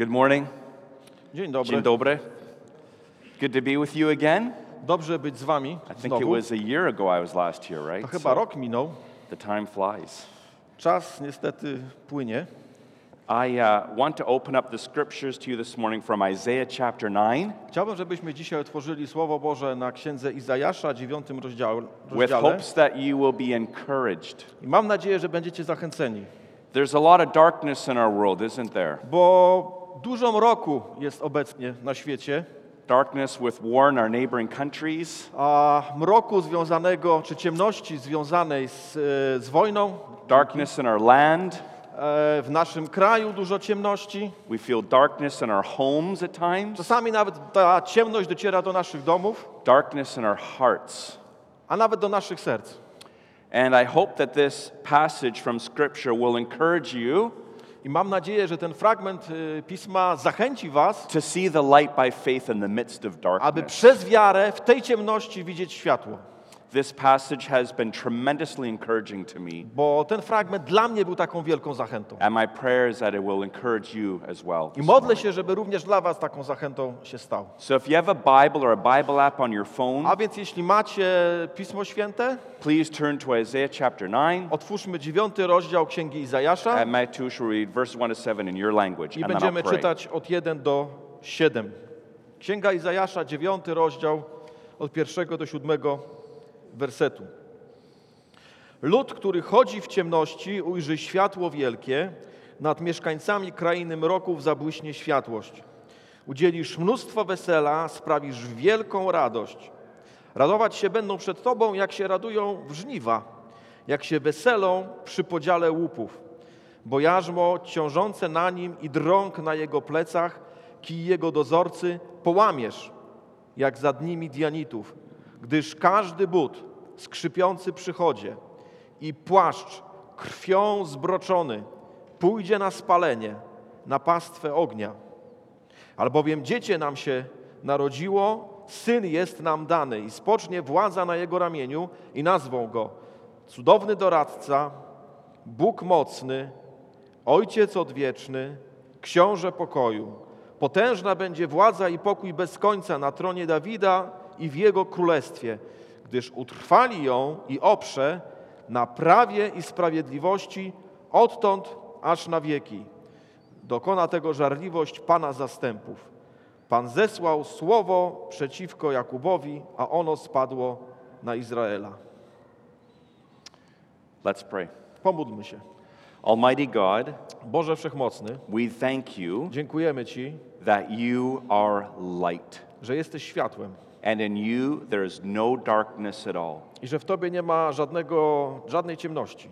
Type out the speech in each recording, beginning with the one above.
Good morning. Dzień dobry. Dzień dobry. Good to be with you again. Dobrze być z wami I think it znowu. was a year ago I was last here, To right? chyba So rok minął. the time flies. Czas niestety płynie. I uh, want to open up the scriptures to you this morning from Isaiah chapter 9 Chciałbym, żebyśmy dzisiaj otworzyli Słowo Boże na księdze Izajasza, dziewiątym rozdziale. with rozdziale. hopes that you will be encouraged. I mam nadzieję, że będziecie zachęceni, There's a lot of darkness in our world, isn't there? bo dużo mroku jest obecnie na świecie, Darkness with war in our neighboring countries, a mroku związanego, czy ciemności związanej z, e, z wojną. darkness in our land. E, W naszym kraju dużo ciemności. We feel darkness in our homes at times, Czasami nawet ta ciemność dociera do naszych domów, darkness in our hearts. a nawet do naszych serc. And I hope that this passage from Scripture will encourage you I mam nadzieję, że ten fragment y, pisma zachęci Was, to see the light by faith in the midst of aby darkness. przez wiarę w tej ciemności widzieć światło. This passage has been tremendously encouraging to me, Bo ten fragment dla mnie był taką wielką zachętą. and my prayer is that it will encourage you as well. I modlę się, żeby również dla Was taką zachętą się stał. So if you have a Bible or a Bible app on your phone, A więc jeśli macie Pismo Święte, please turn to Isaiah chapter 9, otwórzmy dziewiąty rozdział Księgi Izajasza and Matthew will read verses 1 to 7 in your language, i and then będziemy I'll pray. czytać od 1 do 7. Księga Izajasza, dziewiąty rozdział, od pierwszego do siódmego wersetu. Lud, który chodzi w ciemności, ujrzy światło wielkie, nad mieszkańcami krainy mroków zabłyśnie światłość. Udzielisz mnóstwo wesela, sprawisz wielką radość. Radować się będą przed Tobą, jak się radują w żniwa, jak się weselą przy podziale łupów. Bo jarzmo ciążące na nim i drąg na jego plecach, kij jego dozorcy, połamiesz, jak za dni Midianitów, gdyż każdy but skrzypiący przy chodzie i płaszcz krwią zbroczony pójdzie na spalenie, na pastwę ognia. Albowiem dziecię nam się narodziło, syn jest nam dany i spocznie władza na jego ramieniu i nazwą go cudowny doradca, Bóg mocny, Ojciec odwieczny, Książę pokoju. Potężna będzie władza i pokój bez końca na tronie Dawida i w jego królestwie, gdyż utrwali ją i oprze na prawie i sprawiedliwości odtąd aż na wieki. Dokona tego żarliwość Pana zastępów. Pan zesłał słowo przeciwko Jakubowi, a ono spadło na Izraela. Let's pray. Pomódlmy się. Almighty God, Boże Wszechmocny, we thank you dziękujemy Ci, that you are light, że jesteś światłem and in you there is no darkness at all. i że w Tobie nie ma żadnego, żadnej ciemności.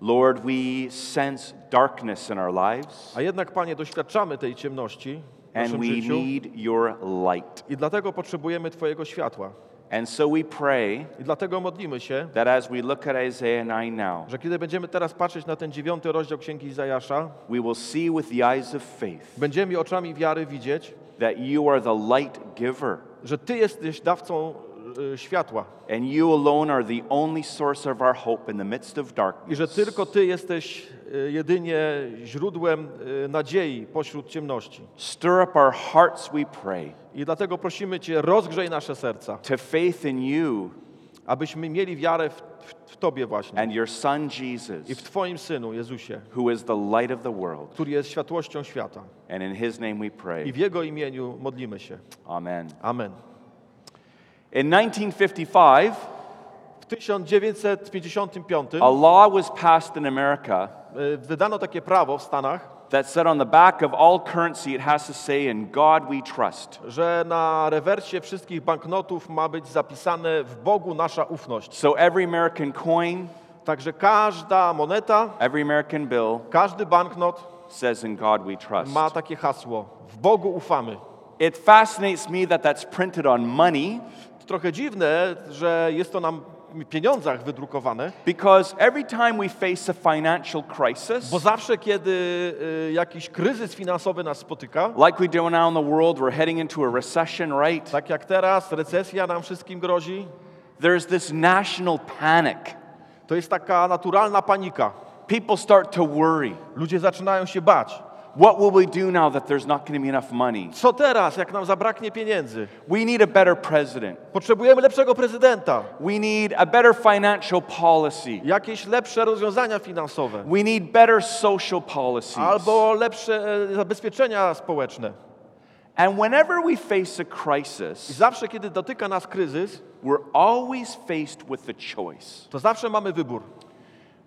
Lord, we sense darkness in our lives, A jednak, Panie, doświadczamy tej ciemności w and naszym we życiu need your light. i dlatego potrzebujemy Twojego światła. And so we pray I dlatego modlimy się, that as we look at Isaiah 9 now, że kiedy będziemy teraz patrzeć na ten dziewiąty rozdział Księgi Izajasza, we will see with the eyes of faith będziemy oczami wiary widzieć, that you are the light giver, że Ty jesteś dawcą y, światła and you alone are the only source of our hope in the midst of i darkness. że tylko Ty jesteś y, jedynie źródłem y, nadziei pośród ciemności. Stir up our hearts, we pray, I dlatego prosimy Cię, rozgrzej nasze serca, to faith in you abyśmy mieli wiarę w, w, w Tobie właśnie and your Son i w Jesus, Twoim Synu, Jezusie, who is the light of the world. który jest światłością świata. And in his name we I pray. w Jego imieniu modlimy się. Amen. Amen. In 1955, W 1955 a law was passed in America y, wydano takie prawo w Stanach, that said on the back of all currency it has to say, In God we trust. że na rewersie wszystkich banknotów ma być zapisane w Bogu nasza ufność. So every American coin, Także każda moneta, every American bill każdy banknot says, In God we trust. ma takie hasło: W Bogu ufamy. It fascinates me that that's printed on money Trochę dziwne, że jest to na pieniądzach wydrukowane, because every time we face a financial crisis, bo zawsze, kiedy y, jakiś kryzys finansowy nas spotyka, like we do now in the world, we're heading into a recession, right? tak jak teraz, recesja nam wszystkim grozi, There's this national panic. to jest taka naturalna panika. People start to worry. Ludzie zaczynają się bać. What will we do now that there's not going to be enough money? Co teraz, jak nam zabraknie pieniędzy? We need a better president. Potrzebujemy lepszego prezydenta, We need a better financial policy. jakieś lepsze rozwiązania finansowe, We need better social policies. albo lepsze e, zabezpieczenia społeczne. And whenever we face a I crisis, zawsze, kiedy dotyka nas kryzys, we're always faced with the choice. to zawsze mamy wybór.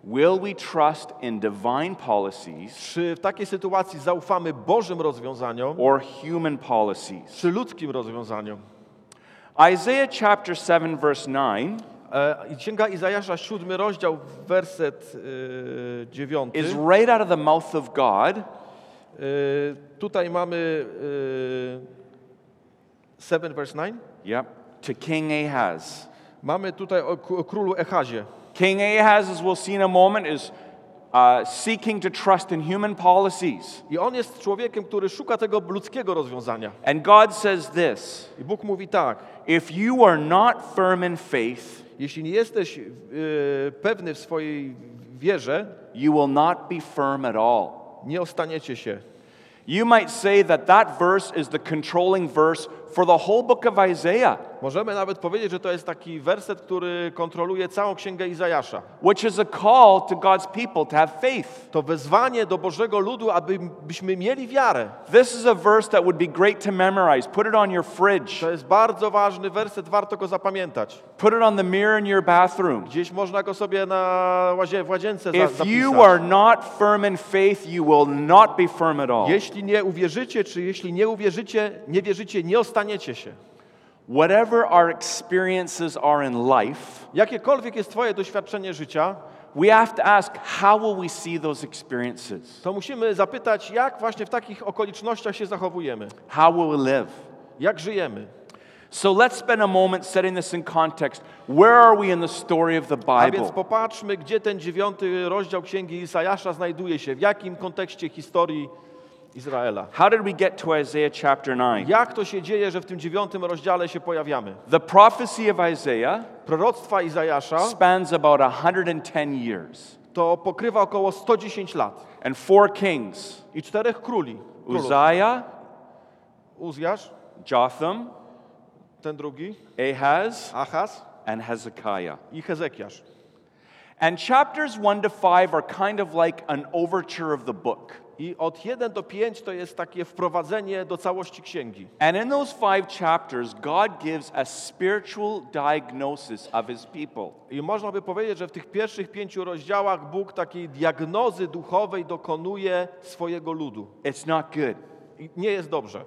Will we trust in divine policies Czy w takiej sytuacji zaufamy Bożym rozwiązaniom, or human policies? czy ludzkim rozwiązaniom? Isaiah chapter 7, verse 9 E, Księga Izajasza, siódmy rozdział, werset e, dziewiąty. is right out of the mouth of God. E, tutaj mamy e, 7 verse 9. Yep. To King Ahaz. Mamy tutaj o, o królu Echazie. King Ahaz, as we'll see in a moment, is uh, seeking to trust in human policies. I on jest człowiekiem, który szuka tego ludzkiego rozwiązania. And God says this I Bóg mówi tak: If you are not firm in faith, Jeśli nie jesteś e, pewny w swojej wierze, you will not be firm at all. nie ostaniecie się. You might say that that verse is the controlling verse for the whole book of Isaiah, Możemy nawet powiedzieć, że to jest taki werset, który kontroluje całą księgę Izajasza. which is a call to God's people to have faith. To wezwanie do Bożego ludu, abyśmy mieli wiarę. This is a verse that would be great to memorize. Put it on your fridge, To jest bardzo ważny werset, warto go zapamiętać. put it on the mirror in your bathroom. Gdzieś można go sobie na łazie, w łazience If zapisać. you are not firm in faith, you will not be firm at all. Jeśli nie uwierzycie, czy jeśli nie uwierzycie, nie wierzycie, nie ostaniecie się. Whatever our experiences are in life, Jakiekolwiek jest Twoje doświadczenie życia, we have to ask how will we see those experiences? to musimy zapytać, jak właśnie w takich okolicznościach się zachowujemy, How will we live? jak żyjemy. So let's spend a moment setting this in context. Where are we in the story of the A więc Bible? popatrzmy, gdzie ten dziewiąty rozdział Księgi Isajasza znajduje się, w jakim kontekście historii Izraela. How did we get to Isaiah chapter 9? Jak to się dzieje, że w tym dziewiątym rozdziale się pojawiamy? The prophecy of Isaiah Proroctwa Izajasza spans about 110 years. to pokrywa około 110 lat And four kings i czterech króli. Królów. Uzziah, Uzjasz, Jotham, ten drugi, Ahaz, Achaz and Hezekiah. i Hezekiasz. And chapters 1 to 5 are kind of like an overture of the book. I od 1 do 5 to jest takie wprowadzenie do całości księgi. And in those five chapters, God gives a spiritual diagnosis of his people. I można by powiedzieć, że w tych pierwszych pięciu rozdziałach Bóg takiej diagnozy duchowej dokonuje swojego ludu. It's not good. I nie jest dobrze,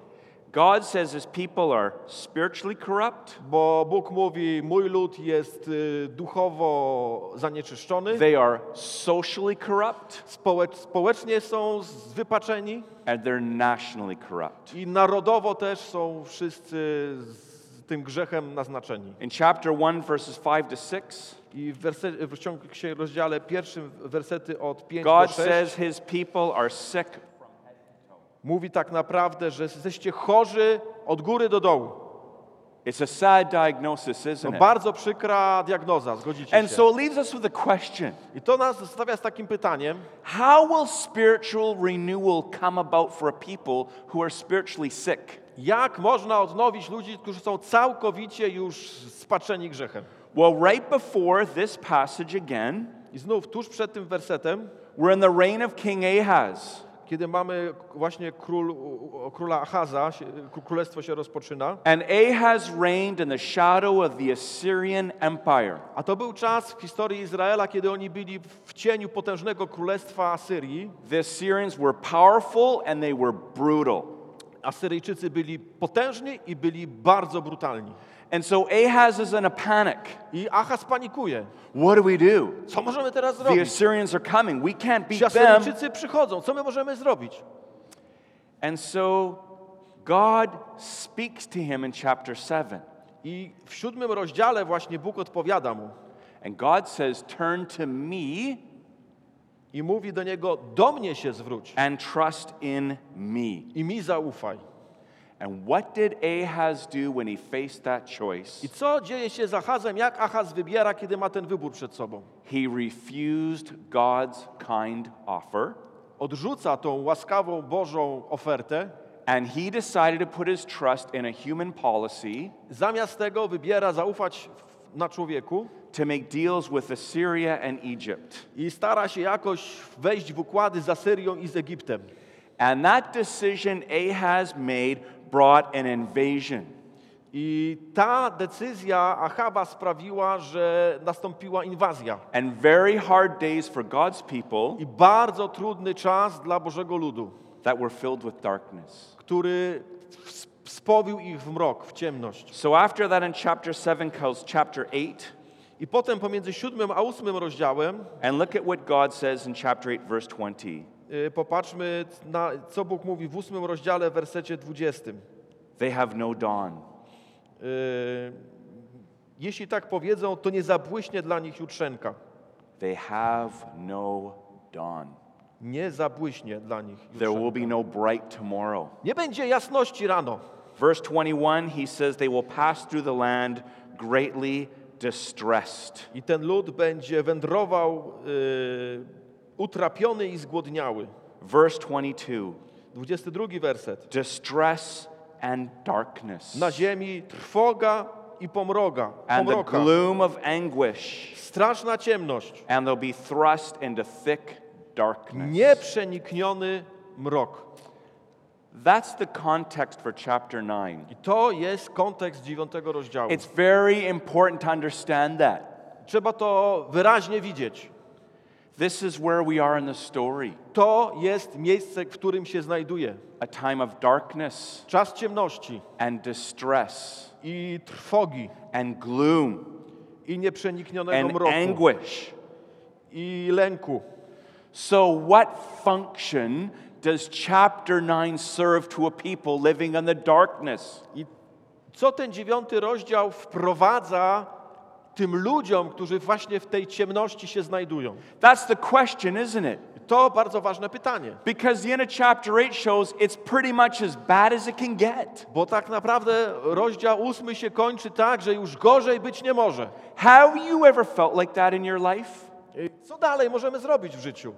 God says his people are spiritually corrupt, bo Bóg mówi: Mój lud jest y, duchowo zanieczyszczony, they are socially corrupt, społecz, społecznie są wypaczeni and they're nationally corrupt. i narodowo też są wszyscy z tym grzechem naznaczeni. In chapter 1, verses 5 to 6, I w, werse, w rozdziale pierwszym wersety od 5 God do 6 says his people are sick mówi tak naprawdę, że jesteście chorzy od góry do dołu. It's a sad diagnosis, To isn't it? bardzo przykra diagnoza, zgodzicie And się. so it leaves us with a question I to nas zostawia z takim pytaniem, How will spiritual renewal come about for people who are spiritually sick? jak można odnowić ludzi, którzy są całkowicie już spaczeni grzechem. Well, right before this passage again, I znów tuż przed tym wersetem, we're in the reign of King Ahaz. Kiedy mamy właśnie król, króla Achaza, się- królestwo się rozpoczyna, And Ahaz reigned in the shadow of the Assyrian Empire. a to był czas w historii Izraela, kiedy oni byli w cieniu potężnego królestwa Asyrii. The Assyrians were powerful and they were brutal. Asyryjczycy byli potężni i byli bardzo brutalni. And so Ahaz is in a panic. I Achaz panikuje. What do we do? Co możemy teraz The zrobić? Assyrians are coming. We can't beat them. Przychodzą. Co my możemy zrobić? And so God speaks to him in chapter 7. I w siódmym rozdziale właśnie Bóg odpowiada mu And God says, Turn to me i mówi do niego: Do mnie się zwróć and trust in me. i mi zaufaj. And what did Ahaz do when he faced that choice? I co dzieje się z Achazem? Jak Achaz wybiera, kiedy ma ten wybór przed sobą? He refused God's kind offer odrzuca tą łaskawą Bożą ofertę, and he decided to put his trust in a human policy zamiast tego wybiera zaufać na człowieku to make deals with Assyria and Egypt. i stara się jakoś wejść w układy z Asyrią i z Egiptem. And that decision Ahaz made brought an invasion. I ta decyzja Achaba sprawiła, że nastąpiła inwazja and very hard days for God's people i bardzo trudny czas dla Bożego ludu, that were filled with darkness. który spowił ich w mrok, w ciemność. So after that in chapter 7 comes chapter 8 I potem pomiędzy siódmym a ósmym rozdziałem and look at what God says in chapter 8 verse 20. y, popatrzmy, na, co Bóg mówi w ósmym rozdziale, w wersecie dwudziestym. They have no dawn. Y, Jeśli tak powiedzą, to nie zabłyśnie dla nich jutrzenka. They have no dawn. Nie zabłyśnie dla nich There will be jutrzenka. no bright tomorrow. Nie będzie jasności rano. Verse 21 he says they will pass through the land greatly distressed. I ten lud będzie wędrował y, utrapiony i zgłodniały. Verse 22 22 werset. distress and darkness Na ziemi trwoga i pomroga. and the gloom of anguish. Straszna ciemność. and they'll be thrust into thick darkness. Nieprzenikniony mrok. That's the context for chapter 9. I to jest kontekst dziewiątego rozdziału. It's very important to understand that. Trzeba to wyraźnie widzieć. This is where we are in the story To jest miejsce, w którym się znajduje. a time of darkness Czas ciemności and distress i trwogi and gloom i nieprzeniknionego and mroku anguish. i lęku. So, what function does chapter 9 serve to a people living in the darkness? I co ten dziewiąty rozdział wprowadza tym ludziom, którzy właśnie w tej ciemności się znajdują? That's the question, isn't it? To bardzo ważne pytanie, Because the end of chapter 8 shows it's pretty much as bad as it can get. bo tak naprawdę rozdział ósmy się kończy tak, że już gorzej być nie może. Have you ever felt like that in your life? Co dalej możemy zrobić w życiu,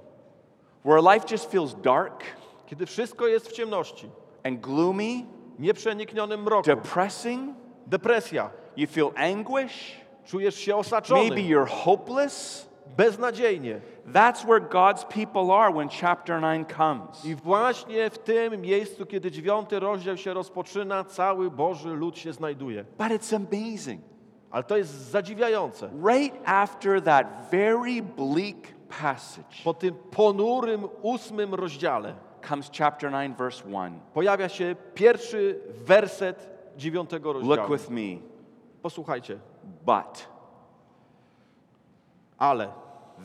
Where life just feels dark kiedy wszystko jest w ciemności, and gloomy, nieprzeniknionym mroku, depressing? depresja, You feel anguish? Czujesz się Maybe osaczony, you're hopeless? beznadziejnie. That's where God's people are when chapter 9 comes. I właśnie w tym miejscu, kiedy dziewiąty rozdział się rozpoczyna, cały Boży lud się znajduje. But it's amazing. Ale to jest zadziwiające. Right after that very bleak passage Po tym ponurym ósmym rozdziale comes chapter 9, verse 1. pojawia się pierwszy werset dziewiątego Look rozdziału. with me. Posłuchajcie. But Ale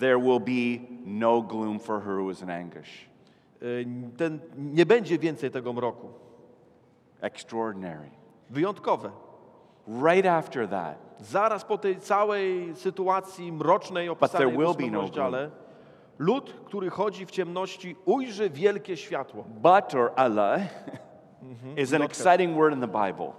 there will be no gloom for her who is in anguish. y, ten, nie będzie więcej tego mroku. Extraordinary. Wyjątkowe. Right after that, Zaraz po tej całej sytuacji mrocznej opisanej w ósmym no rozdziale, lud, który chodzi w ciemności, ujrzy wielkie światło. but or Allah is an exciting word in the Bible.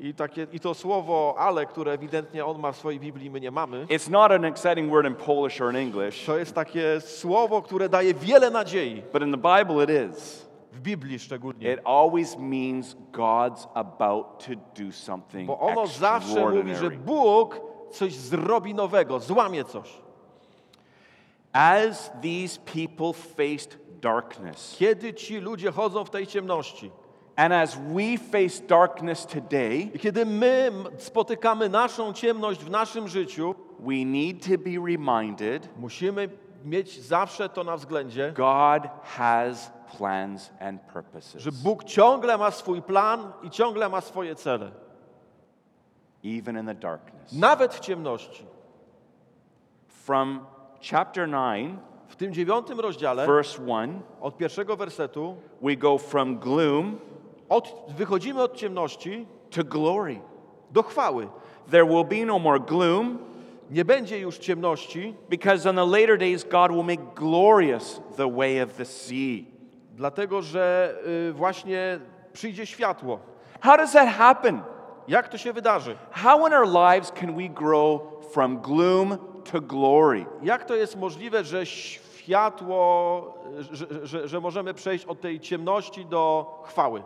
I, takie, I to słowo ale, które ewidentnie on ma w swojej Biblii, my nie mamy, It's not an exciting word in Polish or in English, to jest takie słowo, które daje wiele nadziei. but in the Bible it is. W Biblii szczególnie. It always means God's about to do something Bo ono zawsze mówi, że. Bóg coś zrobi nowego, złamie coś. As these people faced darkness, Kiedy ci ludzie chodzą w tej ciemności and as we face darkness today, kiedy my spotykamy naszą ciemność w naszym życiu, we need to be reminded musimy mieć zawsze to na względzie, God has plans and purposes, że Bóg ciągle ma swój plan i ciągle ma swoje cele. even in the darkness. Nawet w ciemności. From chapter 9, W tym dziewiątym rozdziale, verse 1, od pierwszego wersetu, we go from gloom od, wychodzimy od ciemności to glory. do chwały. There will be no more gloom Nie będzie już ciemności, because in the later days God will make glorious the way of the sea. dlatego że y, właśnie przyjdzie światło. How does that happen? Jak to się wydarzy? How in our lives can we grow from gloom to glory? Jak to jest możliwe, że światło, że, że, że możemy przejść od tej ciemności do chwały.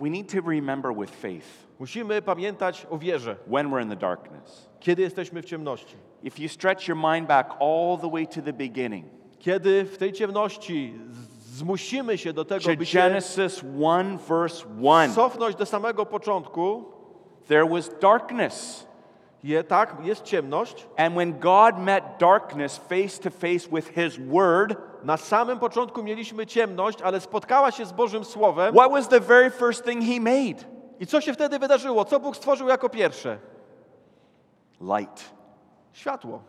We need to remember with faith Musimy pamiętać o wierze, when we're in the darkness. kiedy jesteśmy w ciemności. If you stretch your mind back all the way to the beginning, Kiedy w tej ciemności z- zmusimy się do tego, to by się Genesis 1, verse 1, cofnąć do samego początku, there was darkness. Je, tak, jest ciemność. And when God met darkness face to face with His Word, Na samym początku mieliśmy ciemność, ale spotkała się z Bożym Słowem. what was the very first thing He made? I co się wtedy wydarzyło? Co Bóg stworzył jako pierwsze? Light. Światło.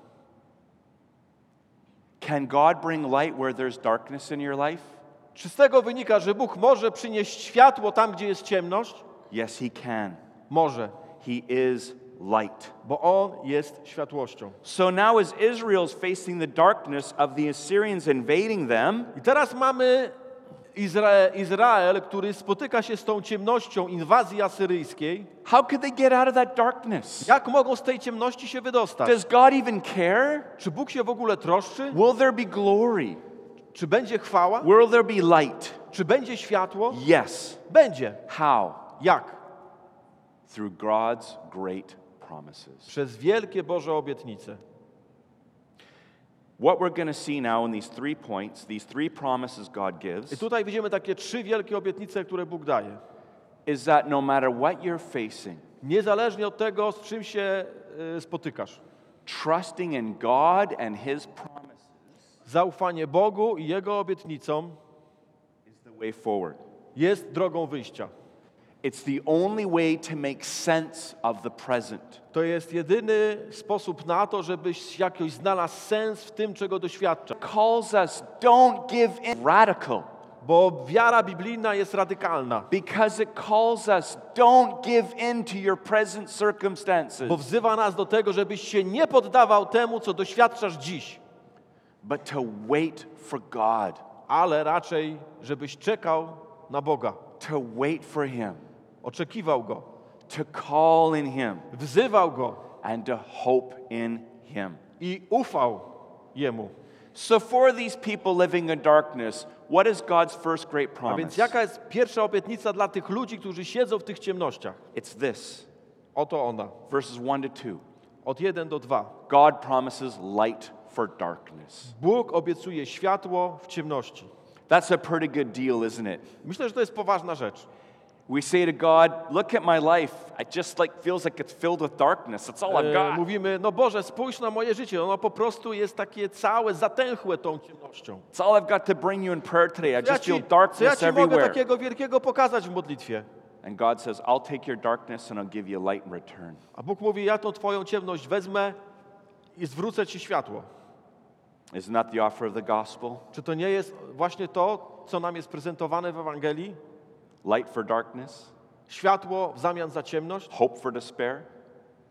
Can God bring light where there's darkness in your life? Czy z tego wynika, że Bóg może przynieść światło tam, gdzie jest ciemność? Yes, He can. Może, He is light. bo On jest światłością. So now, as Israel's facing the darkness of the Assyrians invading them, I teraz mamy Izrael, Izrael, który spotyka się z tą ciemnością inwazji asyryjskiej. how could they get out of that darkness? Jak mogą z tej ciemności się wydostać? Does God even care? Czy Bóg się w ogóle troszczy? Will there be glory? Czy będzie chwała? Will there be light? Czy będzie światło? Yes. Będzie. How? Jak? Through God's great promises. Przez wielkie Boże obietnice. What we're going to see now in these three points, these three promises God I gives, tutaj widzimy takie trzy wielkie obietnice, które Bóg daje. is that no matter what you're facing, Niezależnie od tego, z czym się y, spotykasz. trusting in God and His promises Zaufanie Bogu i Jego obietnicom is the way forward. jest drogą wyjścia. It's the only way to make sense of the present. To jest jedyny sposób na to, żebyś jakoś znalazł sens w tym, czego doświadcza. Calls us don't give in. Radical. Bo wiara biblijna jest radykalna. because it calls us don't give in to your present circumstances, Bo wzywa nas do tego, żebyś się nie poddawał temu, co doświadczasz dziś, but to wait for God, ale raczej, żebyś czekał na Boga, to wait for Him, oczekiwał Go, to call in Him, wzywał Go and to hope in Him. i ufał Jemu. So, for these people living in darkness, what is God's first great A promise? więc jaka jest pierwsza obietnica dla tych ludzi, którzy siedzą w tych ciemnościach? It's this Oto ona, verses 1 to 2. od 1 do 2. God promises light for darkness. Bóg obiecuje światło w ciemności. That's a pretty good deal, isn't it? Myślę, że to jest poważna rzecz. We say to God, Look at my life. It just like feels like it's filled with darkness. That's all I've E, got. mówimy, no Boże, spójrz na moje życie. Ono po prostu jest takie całe zatęchłe tą ciemnością. It's all I've got to bring you in prayer today. I Co ja just ci, feel co ja darkness ci mogę everywhere. takiego wielkiego pokazać w modlitwie? And God says, I'll take your darkness and I'll give you light in return. A Bóg mówi, ja tą twoją ciemność wezmę i zwrócę ci światło. Isn't that the offer of the gospel? Czy to nie jest właśnie to, co nam jest prezentowane w Ewangelii? Light for darkness, Światło w zamian za ciemność, hope for despair,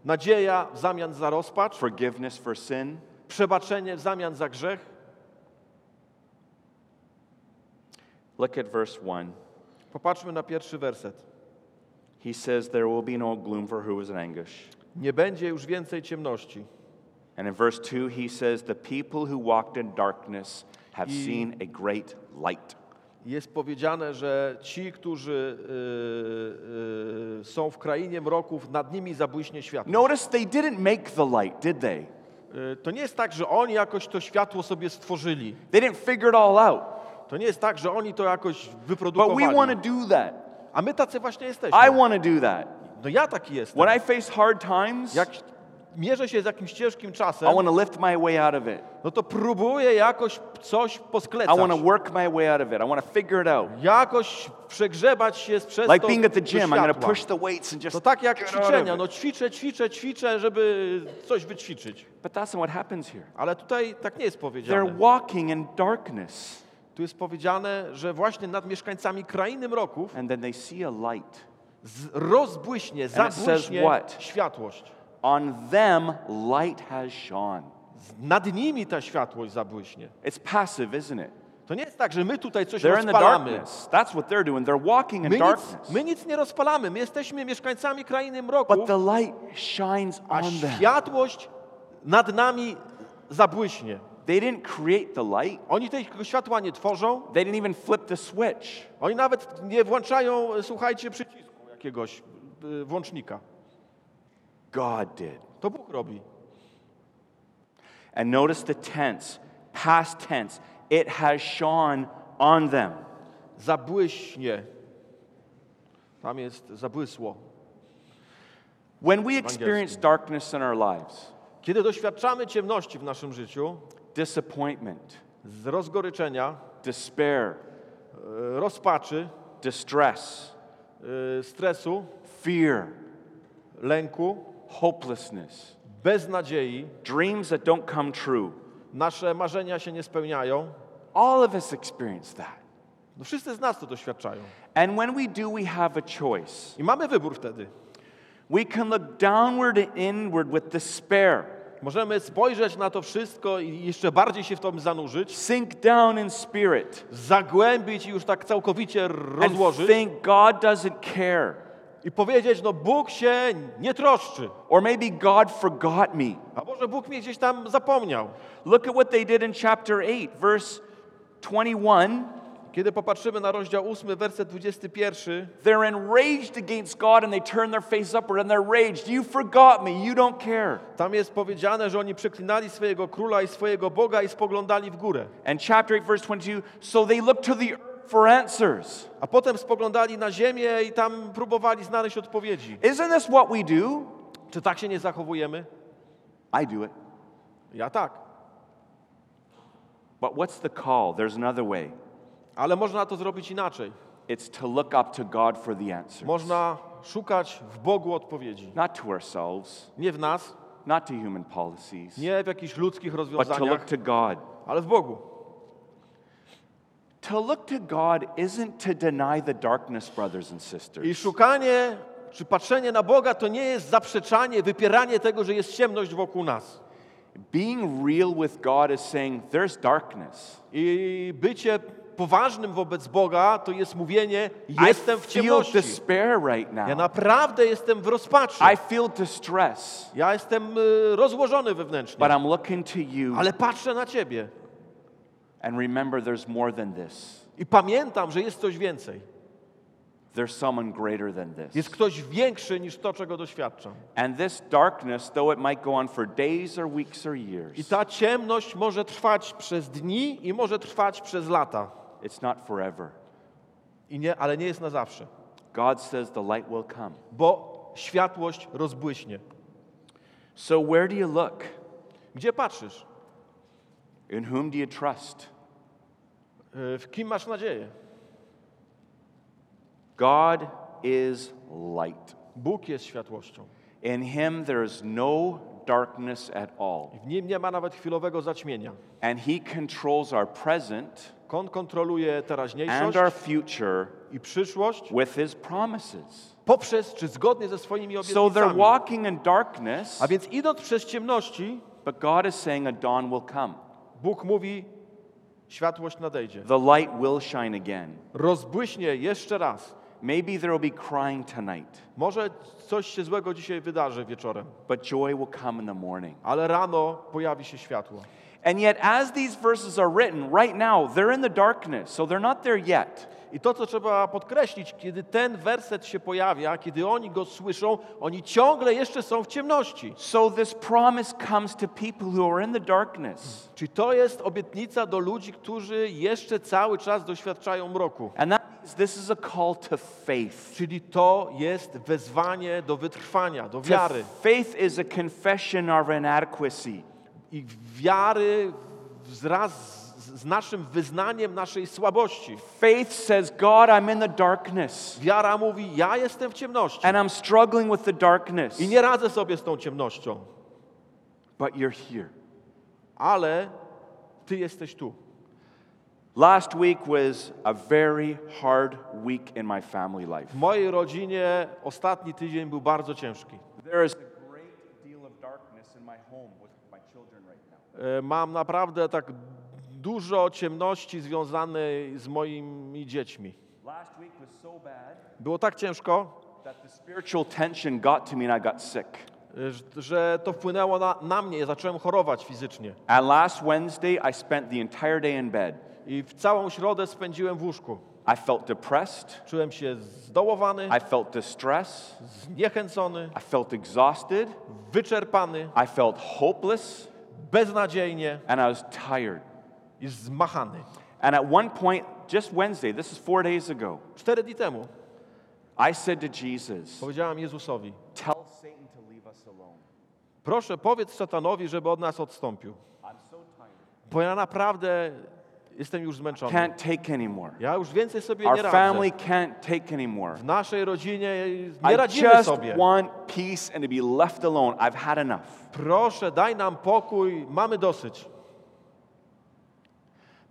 nadzieja w zamian za rozpacz, forgiveness for sin. przebaczenie w zamian za grzech. Look at verse 1. Popatrzmy na pierwszy werset. He says, There will be no gloom for who is in anguish. Nie będzie już więcej ciemności. And in verse 2, he says, The people who walked in darkness have I- seen a great light. Jest powiedziane, że ci, którzy y, y, są w krainie mroków, nad nimi zabłyśnie światło. Notice they didn't make the light, did they? Y, to nie jest tak, że oni jakoś to światło sobie stworzyli. They didn't figure it all out. To nie jest tak, że oni to jakoś But we wyprodukowali. want to do that. A my tacy właśnie jesteśmy. I want to do that. No ja taki jestem. When I face hard times, Jak mierzę się z jakimś ciężkim I czasem, want to lift my way out of it. no to próbuję jakoś coś I posklecać. want to work my way out of it. I want to figure it out. Jakoś przegrzebać się przez Like to being at the do gym, I'm going to światła. push the weights and just To tak jak get out of ćwiczenia. it. No ćwiczę, ćwiczę, ćwiczę, żeby coś wyćwiczyć. But that's not what happens here. Ale tutaj tak nie jest They're powiedziane. walking in darkness, Tu jest powiedziane, że właśnie nad mieszkańcami krainy mroków and then they see a light. z- rozbłyśnie, And it says zabłyśnie what? światłość. On them, light has shone. Nad nimi ta światłość zabłyśnie. It's passive, isn't it? To nie jest tak, że my tutaj coś They're in the rozpalamy. darkness. That's what they're doing. They're walking in My nic, darkness. my nic nie rozpalamy. My jesteśmy mieszkańcami krainy But mroków, the light shines on them. światłość nad nami zabłyśnie. They didn't create the light. Oni tego światła nie tworzą, They didn't even flip the switch. oni nawet nie włączają, e, słuchajcie, przycisku jakiegoś e, włącznika. God did. To Bóg robi. And notice the tense, past tense. It has shone on them. Zabłyśnie. Tam jest zabłysło. When we experience darkness in our lives, Kiedy doświadczamy ciemności w naszym życiu, disappointment, z rozgoryczenia, despair, e, rozpaczy, distress, e, stresu, fear, lęku, hopelessness, beznadziei, dreams that don't come true, nasze marzenia się nie spełniają, all of us experience that. no wszyscy z nas to doświadczają. And when we do, we have a choice. I mamy wybór wtedy. We can look downward and inward with despair, Możemy spojrzeć na to wszystko i jeszcze bardziej się w to zanurzyć, sink down in spirit, zagłębić i już tak całkowicie and rozłożyć think God doesn't care. I powiedzieć, no Bóg się nie troszczy. Or maybe God forgot me. A może Bóg mnie gdzieś tam zapomniał. Look at what they did in chapter 8, verse 21. Kiedy popatrzymy na rozdział 8, werset 21, They're enraged against God and they turn their face upward and they're raged. You forgot me. You don't care. tam jest powiedziane, że oni przeklinali swojego króla i swojego Boga i spoglądali w górę. And chapter 8, verse 22 so they looked to the earth for answers. A potem spoglądali na ziemię i tam próbowali znaleźć odpowiedzi. Isn't this what we do? Czy tak się nie zachowujemy? I do it. Ja tak. But what's the call? There's another way. Ale można to zrobić inaczej. It's to look up to God for the answer. Można szukać w Bogu odpowiedzi. Not to ourselves, Nie w nas, not to human policies, nie w jakichś ludzkich but to rozwiązaniach, look to God. ale w Bogu. To look to God isn't to deny the darkness, brothers and I sisters. szukanie czy patrzenie na Boga to nie jest zaprzeczanie, wypieranie tego, że jest ciemność wokół nas. Being real with God is saying there's darkness. I bycie poważnym wobec Boga to jest mówienie: I Jestem w ciemności. despair right Ja now. naprawdę jestem w rozpaczy. I feel distress, Ja jestem y, rozłożony but wewnętrznie. I'm looking to you. Ale patrzę na Ciebie And remember, there's more than this. i pamiętam, że jest coś więcej. There's someone greater than Jest this. ktoś większy niż to, czego doświadczam. And this darkness, though it might go on for days or weeks or I years, ta ciemność może trwać przez dni i może trwać przez lata. it's not forever. I nie, ale nie jest na zawsze. God says the light will come. Bo światłość rozbłyśnie. So, where do you look? Gdzie patrzysz? In whom do you trust? Y, W kim masz nadzieję? God is light. Bóg jest światłością. In him there is no darkness at all. W nim nie ma nawet chwilowego zaćmienia. And he controls our present On kontroluje and teraźniejszość our future i przyszłość with his promises. poprzez czy zgodnie ze swoimi So they're obietnicami. walking in darkness, A więc idąc przez ciemności, but God is saying a dawn will come. Bóg mówi, światłość nadejdzie. The light will shine again. Rozbłyśnie jeszcze raz. Maybe there will be crying tonight, Może coś się złego dzisiaj wydarzy wieczorem, but joy will come in the morning. ale rano pojawi się światło. And yet, as these verses are written, right now, they're in the darkness, so they're not there yet. I to, co trzeba podkreślić, kiedy ten werset się pojawia, kiedy oni go słyszą, oni ciągle jeszcze są w ciemności. So, this promise comes to people who are in the darkness. Czyli to jest obietnica do ludzi, którzy jeszcze cały czas doświadczają mroku. And that means this is a call to faith. Czyli to jest wezwanie do wytrwania, do wiary. faith is a confession of inadequacy. I wiary wraz z- naszym wyznaniem naszej słabości. Faith says, God, I'm in the darkness, Wiara mówi, ja jestem w ciemności and I'm struggling with the darkness, i nie radzę sobie z tą ciemnością, but you're here. ale Ty jesteś tu. Last week was a very hard week in my family life. W mojej rodzinie ostatni tydzień był bardzo ciężki. There is a great deal of darkness in my home with my children right now. E, Mam naprawdę tak dużo ciemności związanej z moimi dziećmi. Było tak ciężko, y, że- to wpłynęło na, na mnie, zacząłem chorować fizycznie. And last Wednesday, I spent the entire day in bed. I w całą środę spędziłem w łóżku. I felt depressed. Czułem się zdołowany, I felt distress. zniechęcony, I felt exhausted. wyczerpany, I felt hopeless. beznadziejnie And I was tired. I zmachany. And at one point, just Wednesday, this is four days ago, Cztery dni temu I said to Jesus, powiedziałem Jezusowi, Tell Satan to leave us alone. proszę powiedz szatanowi, żeby od nas odstąpił, I'm so tired. bo ja naprawdę jestem już zmęczony. Can't take anymore. Ja już więcej sobie Our nie radzę. family can't take anymore. W naszej rodzinie nie I radzimy just sobie. want peace and to be left alone. I've had enough. Proszę, daj nam pokój, mamy dosyć.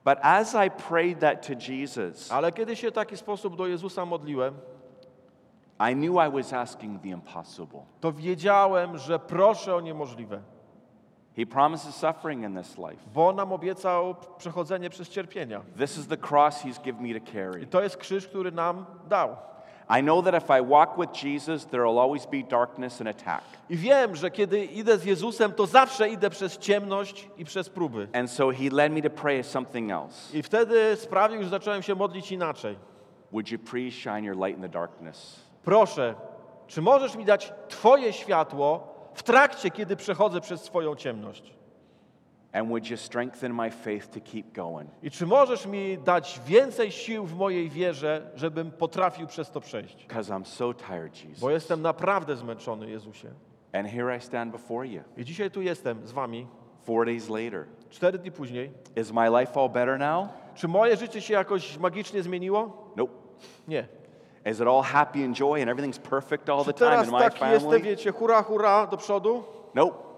But as I prayed that to Jesus, Ale kiedy się w taki sposób do Jezusa modliłem, I knew I was asking the impossible. to wiedziałem, że proszę o niemożliwe, He promises suffering in this life. bo nam obiecał przechodzenie przez cierpienia. This is the cross He's given me to I carry. to jest krzyż, który nam dał. I know that if I walk with Jesus, there will always be darkness and attack. I wiem, że kiedy idę z Jezusem, to zawsze idę przez ciemność i przez próby. And so He led me to pray something else. I wtedy sprawił, że zacząłem się modlić inaczej. Would you please shine your light in the darkness? Proszę, czy możesz mi dać Twoje światło w trakcie, kiedy przechodzę przez swoją ciemność? And would you strengthen my faith to keep going? I czy możesz mi dać więcej sił w mojej wierze, żebym potrafił przez to przejść? Because I'm so tired, Jesus. Bo jestem naprawdę zmęczony, Jezusie. And here I stand before you, I dzisiaj tu jestem z Wami, four days later. cztery dni później. Is my life all better now? Czy moje życie się jakoś magicznie zmieniło? Nope. Nie. Is it all happy and joy and everything's perfect all Czy the time teraz in my taki jestem, family? wiecie, hura, hura do przodu? Nope.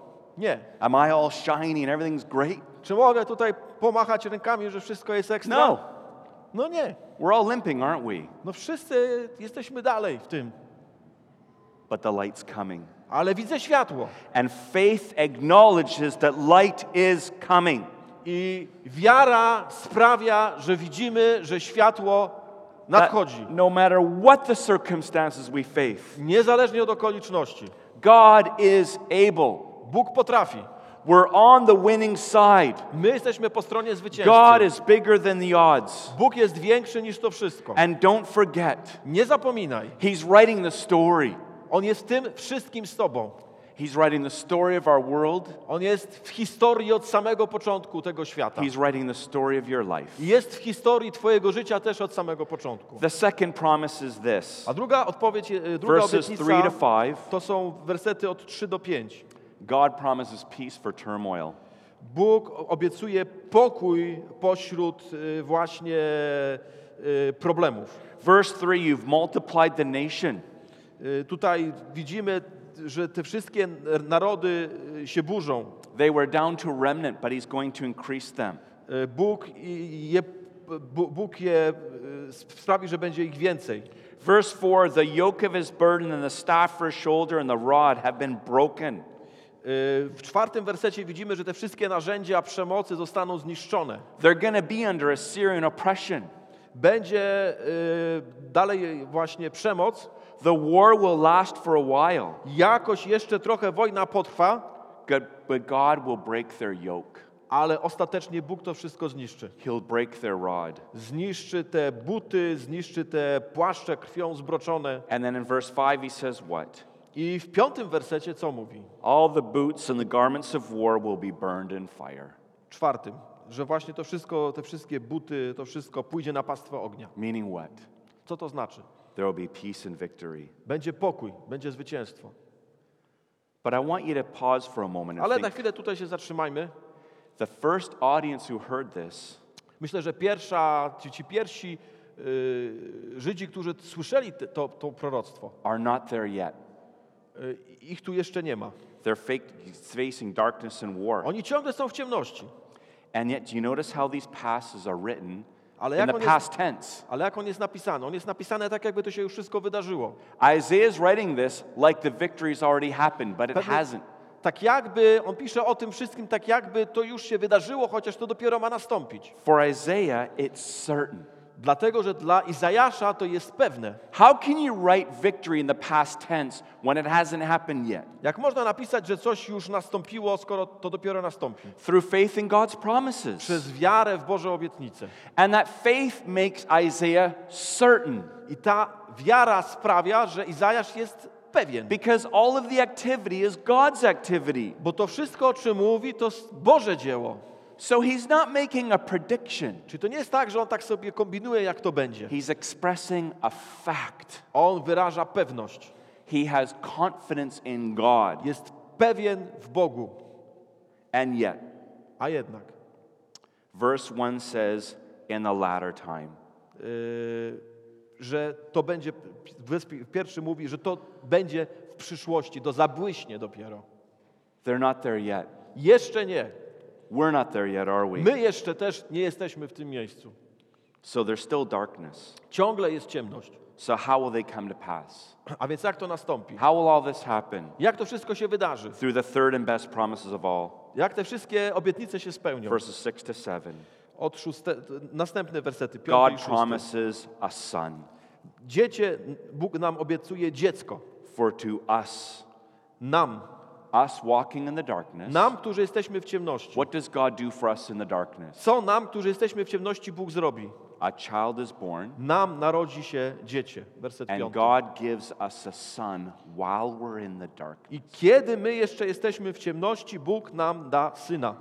Nie. Am I all shiny and everything's great? Czy mogę tutaj pomachać rękami, że wszystko jest ekstra? No. No nie. We're all limping, aren't we? No wszyscy jesteśmy dalej w tym. But the light's coming. Ale widzę światło. And faith acknowledges that light is coming. I wiara sprawia, że widzimy, że światło nadchodzi. no matter what the circumstances we face, Niezależnie od okoliczności. God is able. Bóg potrafi. We're on the winning side. My jesteśmy po stronie zwycięzcy. God is bigger than the odds. Bóg jest większy niż to wszystko. And don't forget, Nie zapominaj. He's writing the story. On jest tym wszystkim z Tobą. He's writing the story of our world. On jest w historii od samego początku tego świata. He's writing the story of your life. Jest w historii Twojego życia też od samego początku. The second promise is this A druga odpowiedź, e, druga verses 3 to obietnica 5. to są wersety od 3 do 5. God promises peace for turmoil. Bóg obiecuje pokój pośród y, właśnie y, problemów. Verse 3 You've multiplied the nation. Y, Tutaj widzimy, że te wszystkie narody się burzą. They were down to remnant, but He's going to increase them. Bóg je, Bóg je sprawi, że będzie ich więcej. Verse 4 The yoke of His burden and the staff for His shoulder and the rod have been broken. Y, W czwartym wersecie widzimy, że te wszystkie narzędzia przemocy zostaną zniszczone. They're going to be under Assyrian oppression. Będzie y, dalej właśnie przemoc. The war will last for a while, Jakoś jeszcze trochę wojna potrwa, but but God will break their yoke. ale ostatecznie Bóg to wszystko zniszczy. He'll break their rod. Zniszczy te buty, zniszczy te płaszcze krwią zbroczone. And then in verse 5, He says, What? I w piątym wersecie co mówi? All the boots and the garments of war will be burned in fire. Czwartym, że właśnie to wszystko, te wszystkie buty, to wszystko pójdzie na pastwę ognia. Meaning what? Co to znaczy? There will be peace and victory. Będzie pokój, będzie zwycięstwo. But I want you to pause for a moment and Ale na chwilę tutaj się zatrzymajmy. The first audience who heard this Myślę, że pierwsza, ci, ci pierwsi y, Żydzi, którzy słyszeli to, to proroctwo, are not there yet. Y, ich tu jeszcze nie ma. They're facing darkness and war. Oni ciągle są w ciemności. And yet, do you notice how these passages are written Ale in the on jest- past tense? Ale jak on jest napisany? On jest napisany tak, jakby to się już wszystko wydarzyło. Isaiah is writing this like the victory's already happened, but it Pewnie- hasn't. Tak jakby, on pisze o tym wszystkim tak jakby to już się wydarzyło, chociaż to dopiero ma nastąpić. For Isaiah, it's certain. Dlatego, że dla Izajasza to jest pewne. How can you write victory in the past tense when it hasn't happened yet? Jak można napisać, że coś już nastąpiło, skoro to dopiero nastąpi? Through faith in God's promises. Przez wiarę w Boże obietnice. And that faith makes Isaiah certain I ta wiara sprawia, że Izajasz jest pewien. because all of the activity is God's activity. Bo to wszystko, o czym mówi, to Boże dzieło. So he's not making a prediction, Czy to nie jest tak, że on tak sobie kombinuje, jak to będzie? he's expressing a fact. On wyraża pewność. He has confidence in God. Jest pewien w Bogu. And yet, A jednak, verse 1 says, in the latter time. yy, że to będzie, pierwszy mówi, że to będzie w przyszłości, to zabłyśnie dopiero. They're not there yet. Jeszcze nie. We're not there yet, are we? My jeszcze też nie jesteśmy w tym miejscu. So there's still darkness. Ciągle jest ciemność. So how will they come to pass? A więc jak to nastąpi? How will all this happen? Jak to wszystko się wydarzy? Through the third and best promises of all, Jak te wszystkie obietnice się spełnią? verses 6 to 7. Od szóste, następne wersety, i God promises a son, Dziecię, Bóg nam obiecuje dziecko. for to us, Nam. Us walking in the darkness, Nam, którzy jesteśmy w ciemności. what does God do for us in the darkness? Co nam, którzy jesteśmy w ciemności, Bóg zrobi? A child is born, Nam narodzi się dziecię. Werset and piąty. God gives us a son while we're in the darkness. I kiedy my jeszcze jesteśmy w ciemności, Bóg nam da syna.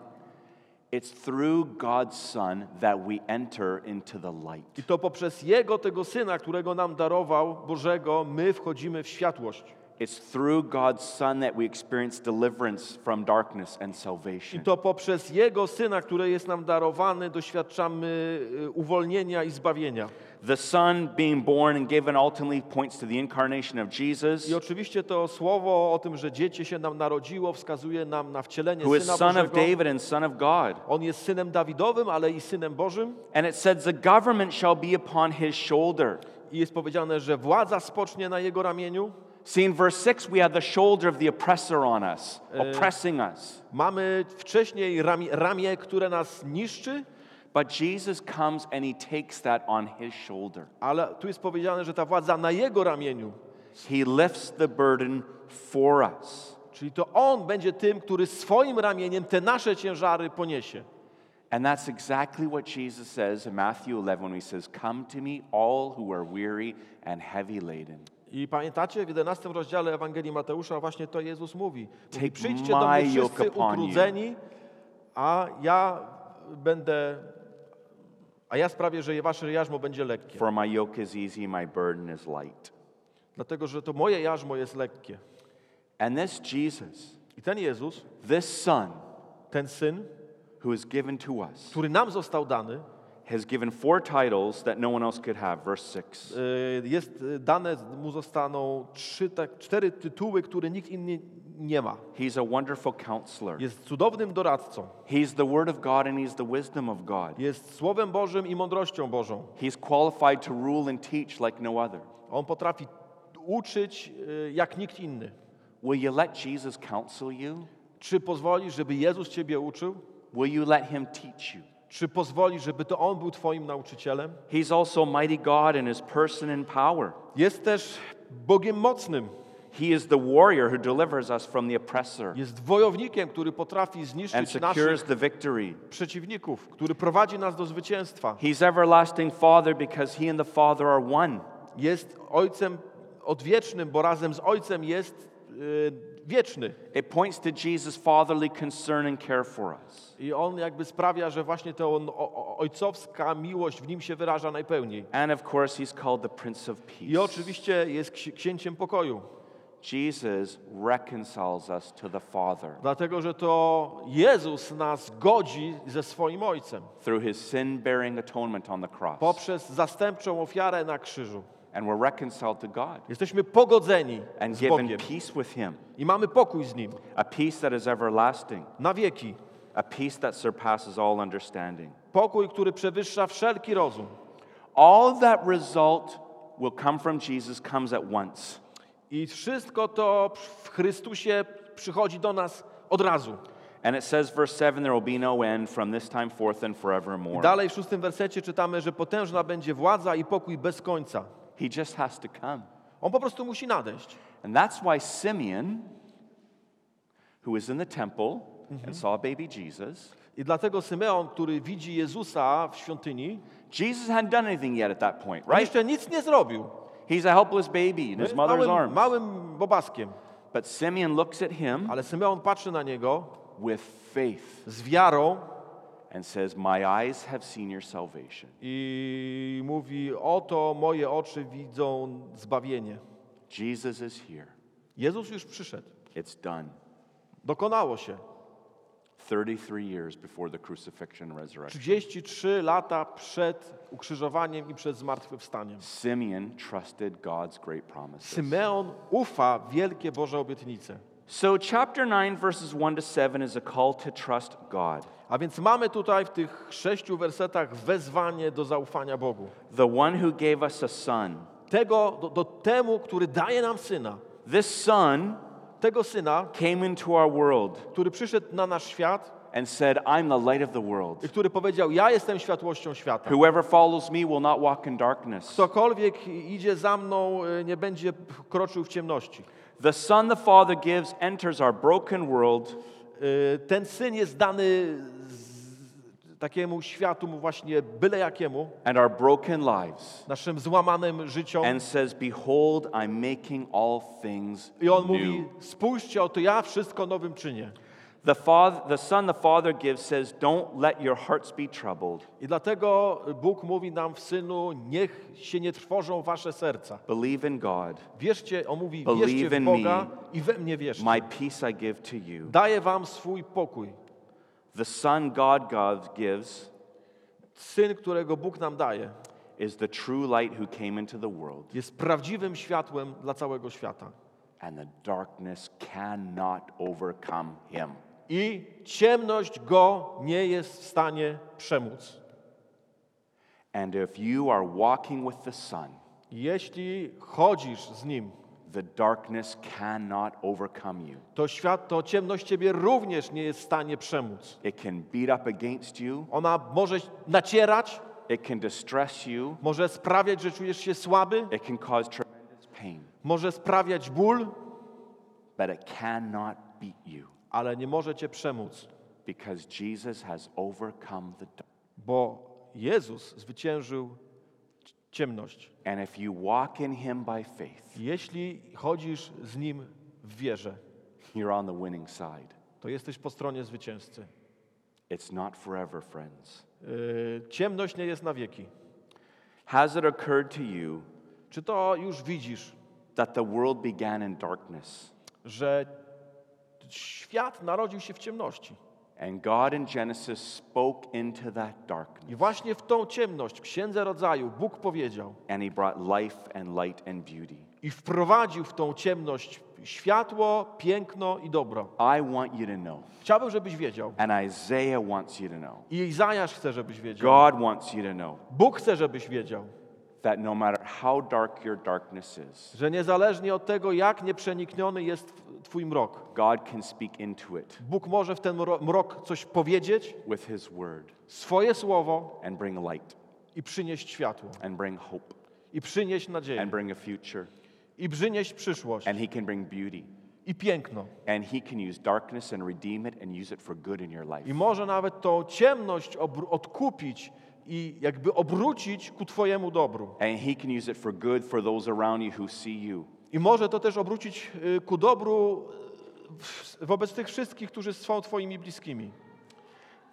It's through God's son that we enter into the light. I to poprzez Jego, tego Syna, którego nam darował, Bożego, my wchodzimy w światłość. It's through God's Son that we experience deliverance from darkness and I salvation. to poprzez Jego Syna, który jest nam darowany, doświadczamy y, uwolnienia i zbawienia. The Son being born and given ultimately points to the incarnation of Jesus, I oczywiście to słowo o tym, że dziecię się nam narodziło, wskazuje nam na wcielenie who is Syna Son of. David and Son of God. On jest Synem Dawidowym, ale i Synem Bożym. And it says, The government shall be upon his shoulder. I jest powiedziane, że władza spocznie na Jego ramieniu. See, in verse 6, we have the shoulder of the oppressor on us, oppressing us. Mamy wcześniej ramię, ramię, które nas niszczy, But Jesus comes and he takes that on his shoulder. ale tu jest powiedziane, że ta władza na Jego ramieniu. He lifts the burden for us. Czyli to On będzie tym, który swoim ramieniem te nasze ciężary poniesie. And that's exactly what Jesus says in Matthew 11 when he says, Come to me, all who are weary and heavy laden. I pamiętacie, w 11 rozdziale Ewangelii Mateusza właśnie to Jezus mówi. mówi Przyjdźcie do mnie wszyscy upon you." utrudzeni, a ja będę, a ja sprawię, że wasze jarzmo będzie lekkie. For my yoke is easy, my burden is light. Dlatego, że to moje jarzmo jest lekkie. And this Jesus, I ten Jezus, this Son ten Syn, who is given to us, który nam został dany, has given four titles that no one else could have. Verse 6. y, jest y, dane mu zostaną trzy, tak, cztery tytuły, które nikt inny nie ma. He's a wonderful counselor. Jest cudownym doradcą. He's the Word of God and He's the wisdom of God. Jest Słowem Bożym i mądrością Bożą. He's qualified to rule and teach like no other. On potrafi uczyć y, jak nikt inny. Will you let Jesus counsel you? Czy pozwolisz, żeby Jezus Ciebie uczył? Will you let Him teach you? Czy pozwolisz, żeby to On był Twoim nauczycielem? He's also mighty God in His person and power. Jest też Bogiem mocnym. He is the warrior who delivers us from the oppressor Jest wojownikiem, który potrafi and zniszczyć secures naszych the victory. przeciwników, który prowadzi nas do zwycięstwa. He's everlasting Father because He and the Father are one. Jest Ojcem odwiecznym, bo razem z Ojcem jest y, wieczny. It points to Jesus' fatherly concern and care for us. I On jakby sprawia, że właśnie ta ojcowska miłość w Nim się wyraża najpełniej. And of course, He's called the Prince of I Peace. oczywiście jest ksi- księciem pokoju, Jesus reconciles us to the Father dlatego że to Jezus nas godzi ze swoim Ojcem through His sin bearing atonement on the cross. poprzez zastępczą ofiarę na krzyżu. And we're reconciled to God Jesteśmy pogodzeni and z given Bogiem peace with Him, i mamy pokój z Nim a peace that is everlasting, na wieki. a peace that surpasses all understanding. Pokój, który przewyższa wszelki rozum. All that result will come from Jesus comes at once. I wszystko to w Chrystusie przychodzi do nas od razu. And it says, verse 7 there will be no end from this time forth and I forevermore. dalej w szóstym wersecie czytamy, że potężna będzie władza i pokój bez końca. He just has to come. On po prostu musi nadejść. And that's why Simeon, who was in the temple and saw baby Jesus, I dlatego Symeon, który widzi Jezusa w świątyni, Jesus hadn't done anything yet at that point, right? jeszcze nic nie zrobił. He's a helpless baby in his mother's Małym, arms. małym bobaskiem. But Simeon looks at him Ale Symeon patrzy na niego with faith z wiarą and says, My eyes have seen your salvation. i mówi: Oto moje oczy widzą zbawienie. Jesus is here. Jezus już przyszedł. It's done. Dokonało się. 33 years before the crucifixion and resurrection. 33 lata przed ukrzyżowaniem i przed zmartwychwstaniem. Simeon trusted God's great promises. Symeon ufa wielkie Boże obietnice. So, chapter 9, verses 1 to 7 is a call to trust God, A więc mamy tutaj w tych sześciu wersetach wezwanie do zaufania Bogu. the one who gave us a son. Tego, do, do temu, który daje nam syna. This son Tego syna, came into our world który przyszedł na nasz świat and said, I'm the light of the world. i który powiedział: Ja jestem światłością świata. Whoever follows me will not walk in darkness. Ktokolwiek idzie za mną, y, nie będzie kroczył w ciemności. The Son the Father gives enters our broken world Y, Ten syn jest dany takiemu światu, właśnie byle jakiemu, and our broken lives naszym złamanym życiom. and says, Behold, I'm making all things I on new. mówi: Spójrzcie, oto ja wszystko nowym czynię. The, father, the Son the Father gives says, Don't let your hearts be troubled. I dlatego Bóg mówi nam w synu: Niech się nie trwożą wasze serca. Believe in God. Wierzcie, on mówi: Believe Wierzcie in w Boga me. i we mnie wierzcie. My peace I give to you. Daję wam swój pokój. The Son God God gives Syn, którego Bóg nam daje, is the true light who came into the world, jest prawdziwym światłem dla całego świata. and the darkness cannot overcome him. I ciemność go nie jest w stanie przemóc. And if you are walking with the Son, Jeśli chodzisz z nim, the darkness cannot overcome you. to świat, to ciemność ciebie również nie jest w stanie przemóc. It can beat up against you, Ona może nacierać, it can distress you, może sprawiać, że czujesz się słaby, it can cause tremendous pain, może sprawiać ból, but it cannot beat you ale nie może cię przemóc, because Jesus has overcome the dark. bo Jezus zwyciężył ciemność. And if you walk in him by faith, Jeśli chodzisz z nim w wierze, you're on the winning side. to jesteś po stronie zwycięzcy. It's not forever, friends. Yy, ciemność nie jest na wieki. Has it occurred to you Czy to już widzisz, that the world began in darkness że świat narodził się w ciemności? and God in Genesis spoke into that I darkness właśnie w tą ciemność, w Księdze Rodzaju, Bóg powiedział and he brought life and light and beauty? i wprowadził w tą ciemność światło, piękno i dobro. I want you to know, Chciałbym, żebyś wiedział. and Isaiah wants you to know, I Izajasz chce, żebyś wiedział. God wants you to know Bóg chce, żebyś wiedział, that no matter how dark your darkness is, że niezależnie od tego, jak nieprzenikniony jest Twój mrok, God can speak into it Bóg może w ten mro- mrok coś powiedzieć, with his word swoje słowo and bring light i przynieść światło, and bring hope i przynieść nadzieję, and bring a future i przynieść przyszłość, and he can bring beauty i piękno. and he can use darkness and redeem it and use it for good in your life. I może nawet tą ciemność obr- odkupić i jakby obrócić ku Twojemu dobru. And he can use it for good for those around you who see you. I może to też obrócić y, ku dobru y, wobec tych wszystkich, którzy są Twoimi bliskimi.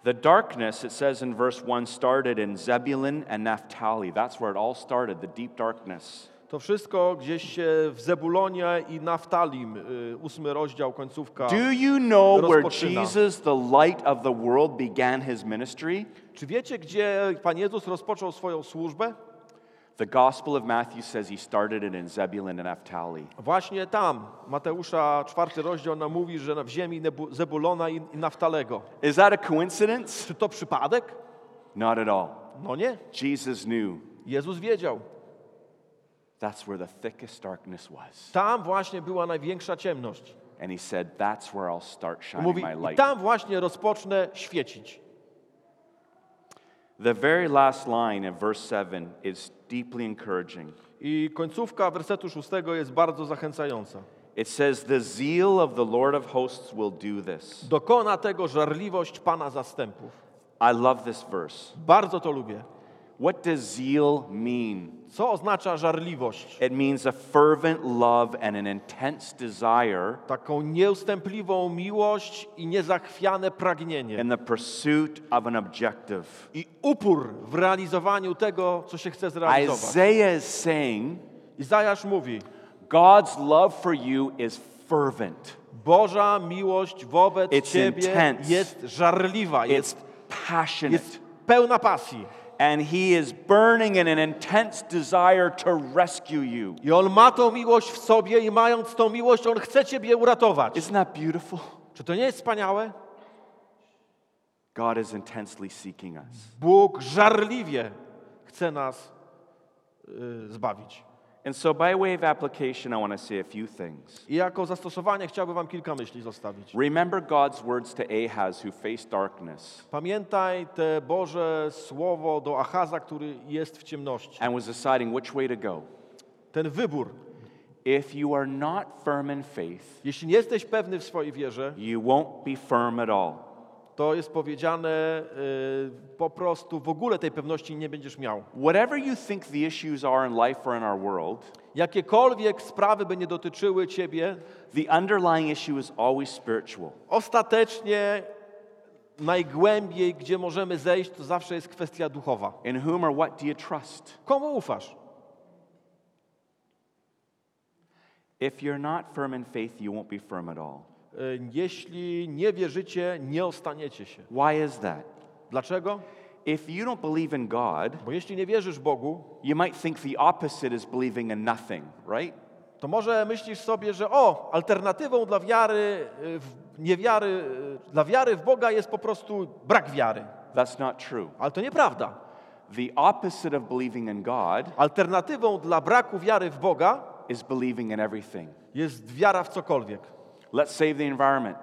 The darkness, it says in verse 1, started in Zebulun and Naphtali. That's where it all started, the deep darkness. To wszystko gdzieś się w Zebulonie i Naftalim, y, ósmy rozdział, końcówka. Do you know where Rozpoczyna. Jesus, the light of the world, began his ministry? Czy wiecie, gdzie Pan Jezus rozpoczął swoją służbę? The Gospel of Matthew says he started it in Zebulun and Naphtali. Właśnie tam, Mateusza, czwarty rozdział nam mówi, że w ziemi Nebu- Zebulona i i Naftalego. Is that a coincidence? Czy to przypadek? Not at all. No nie. Jesus knew Jezus wiedział. that's where the thickest darkness was. Tam właśnie była największa ciemność. And he said, That's where I'll start shining Mówi, my i light. tam właśnie rozpocznę świecić. The very last line in verse 7 is deeply encouraging. I końcówka wersetu szóstego jest bardzo zachęcająca. It says, The zeal of the Lord of hosts will do this. Dokona tego żarliwość Pana zastępów. I love this verse. Bardzo to lubię. What does zeal mean? Co oznacza żarliwość? It means a fervent love and an intense desire Taką nieustępliwą miłość i niezachwiane pragnienie. in the pursuit of an objective. I upór w realizowaniu tego, co się chce zrealizować. Isaiah is saying, Izajasz mówi, God's love for you is fervent, Boża miłość wobec It's Ciebie intense. jest żarliwa, it's jest, passionate, jest pełna pasji. And He is burning in an intense desire to rescue you. I On ma tą miłość w sobie i mając tą miłość, On chce Ciebie uratować. Isn't that beautiful? Czy to nie jest wspaniałe? God is intensely seeking us. Bóg żarliwie chce nas y, zbawić. And so, by way of application, I want to say a few things. I jako zastosowanie chciałbym Wam kilka myśli zostawić. Remember God's words to Ahaz, who faced darkness Pamiętaj te Boże słowo do Achaza, który jest w ciemności. and was deciding which way to go. Ten wybór. If you are not firm in faith, Jeśli nie jesteś pewny w swojej wierze, you won't be firm at all. To jest powiedziane y, po prostu w ogóle tej pewności nie będziesz miał. Whatever you think the issues are in life or in our world, Jakiekolwiek sprawy by nie dotyczyły ciebie, the underlying issue is always spiritual. ostatecznie najgłębiej, gdzie możemy zejść, to zawsze jest kwestia duchowa. In whom or what do you trust? Komu ufasz? If you're not firm in faith, you won't be firm at all. Y, Jeśli nie wierzycie, nie ostaniecie się. Why is that? Dlaczego? If you don't believe in God, Bo jeśli nie wierzysz Bogu, you might think the opposite is believing in nothing, right? to może myślisz sobie, że o, alternatywą dla wiary, y, w niewiary, y, dla wiary w Boga jest po prostu brak wiary. That's not true. Ale to nieprawda. The opposite of believing in God Alternatywą dla braku wiary w Boga is believing in everything. jest wiara w cokolwiek. Let's save the environment.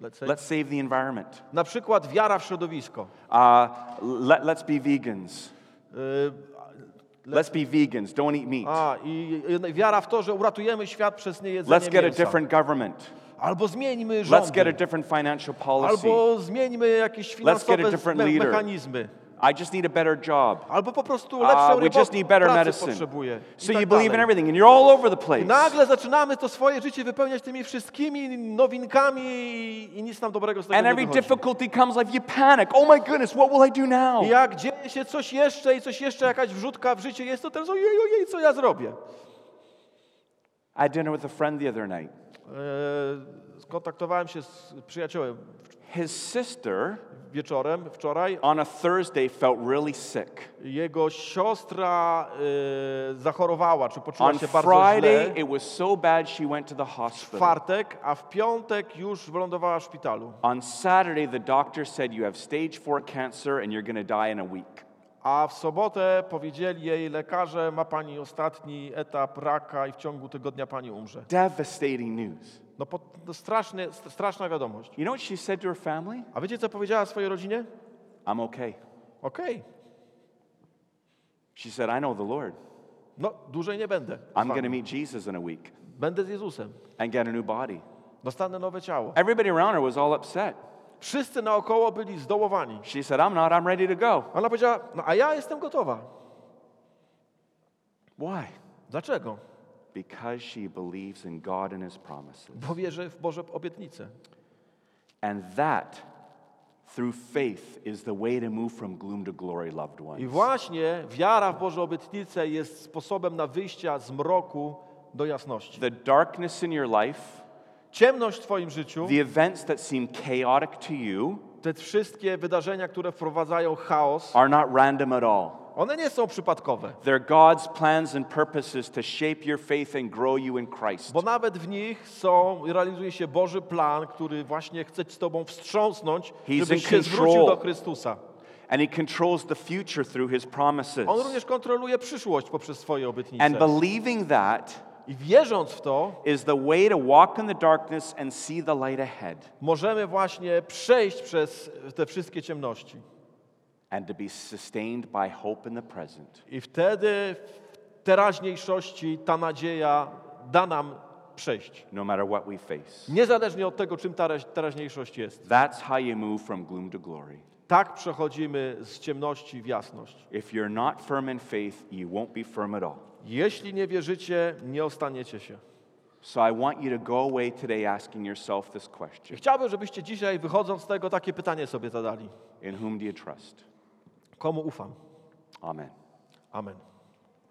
Let's say. Let's save the environment. Na przykład wiara w środowisko. Uh, let, let's be vegans. Y, Let's be vegans. Don't eat meat. A, i wiara w to, że uratujemy świat przez niejedzenie Let's get a different government. Albo zmieńmy Let's get a rządy. different financial policy. Albo zmieńmy jakieś get a finansowe different me leader. mechanizmy. I just need a better job. Albo po prostu Uh, lepszą we robotę, just need better medicine. potrzebuję. i So tak you believe in dalej. everything and you're all over the I place. nagle zaczynamy to swoje życie wypełniać tymi wszystkimi nowinkami i, i nic nam dobrego z tego And nie every wychodzi. difficulty comes like you panic. Oh my goodness, what will I do now? I jak dzieje się coś jeszcze i coś jeszcze, jakaś wrzutka w życie jest, to teraz ojej, ojej, co ja zrobię? I had dinner with a friend the other night. E, skontaktowałem się z przyjacielem His sister wieczorem, wczoraj. on a Thursday felt really sick. Jego siostra e, zachorowała, czy poczuła On się bardzo Friday, źle. it was so bad she went to the W hospital. czwartek, a w piątek już wylądowała w szpitalu. On Saturday, the doctor said you have stage four cancer and you're going to die in a week. A w sobotę powiedzieli jej lekarze, ma pani ostatni etap raka i w ciągu tygodnia pani umrze. Devastating news. No, po, no strasznie, st- straszna wiadomość. You know what she said to her family? A wiecie, co powiedziała swojej rodzinie? I'm okay. Okej, She said, I know the Lord. no dłużej nie będę. I'm going to meet Jesus in a week Będę z Jezusem. and get a new body. Dostanę nowe ciało. Everybody around her was all upset. Wszyscy naokoło byli zdołowani. She said, I'm not, I'm ready to go. Ona powiedziała, no a ja jestem gotowa. Why? Dlaczego? Because she believes in God and His promises. Bo wierzę w Boże obietnice. And that, through faith, is the way to move from gloom to glory, loved I ones. właśnie wiara w Boże obietnice jest sposobem na wyjścia z mroku do jasności. The darkness in your life, Ciemność w Twoim życiu, the events that seem chaotic to you, te wszystkie wydarzenia, które wprowadzają chaos, are not random at all. One nie są przypadkowe. They're God's plans and purposes to shape your faith and grow you in Christ. Bo nawet w nich są, realizuje się Boży plan, który właśnie chce z Tobą wstrząsnąć, He's żebyś się zwrócił do Chrystusa. And He controls the future through His promises. On również kontroluje przyszłość poprzez swoje obietnice. And believing that I wierząc w to, is the way to walk in the darkness and see the light ahead możemy właśnie przejść przez te wszystkie ciemności. And to be sustained by hope in the present. I wtedy w teraźniejszości ta nadzieja da nam przejść. no matter what we face. Niezależnie od tego, czym teraź, teraźniejszość jest. That's how you move from gloom to glory. Tak przechodzimy z ciemności w jasność. If you're not firm in faith, you won't be firm at all. Jeśli nie wierzycie, nie ostaniecie się. So I want you to go away today asking yourself this I question chciałbym, żebyście dzisiaj, wychodząc z tego, takie pytanie sobie zadali. In whom do you trust? Komu ufam? Amen. Amen.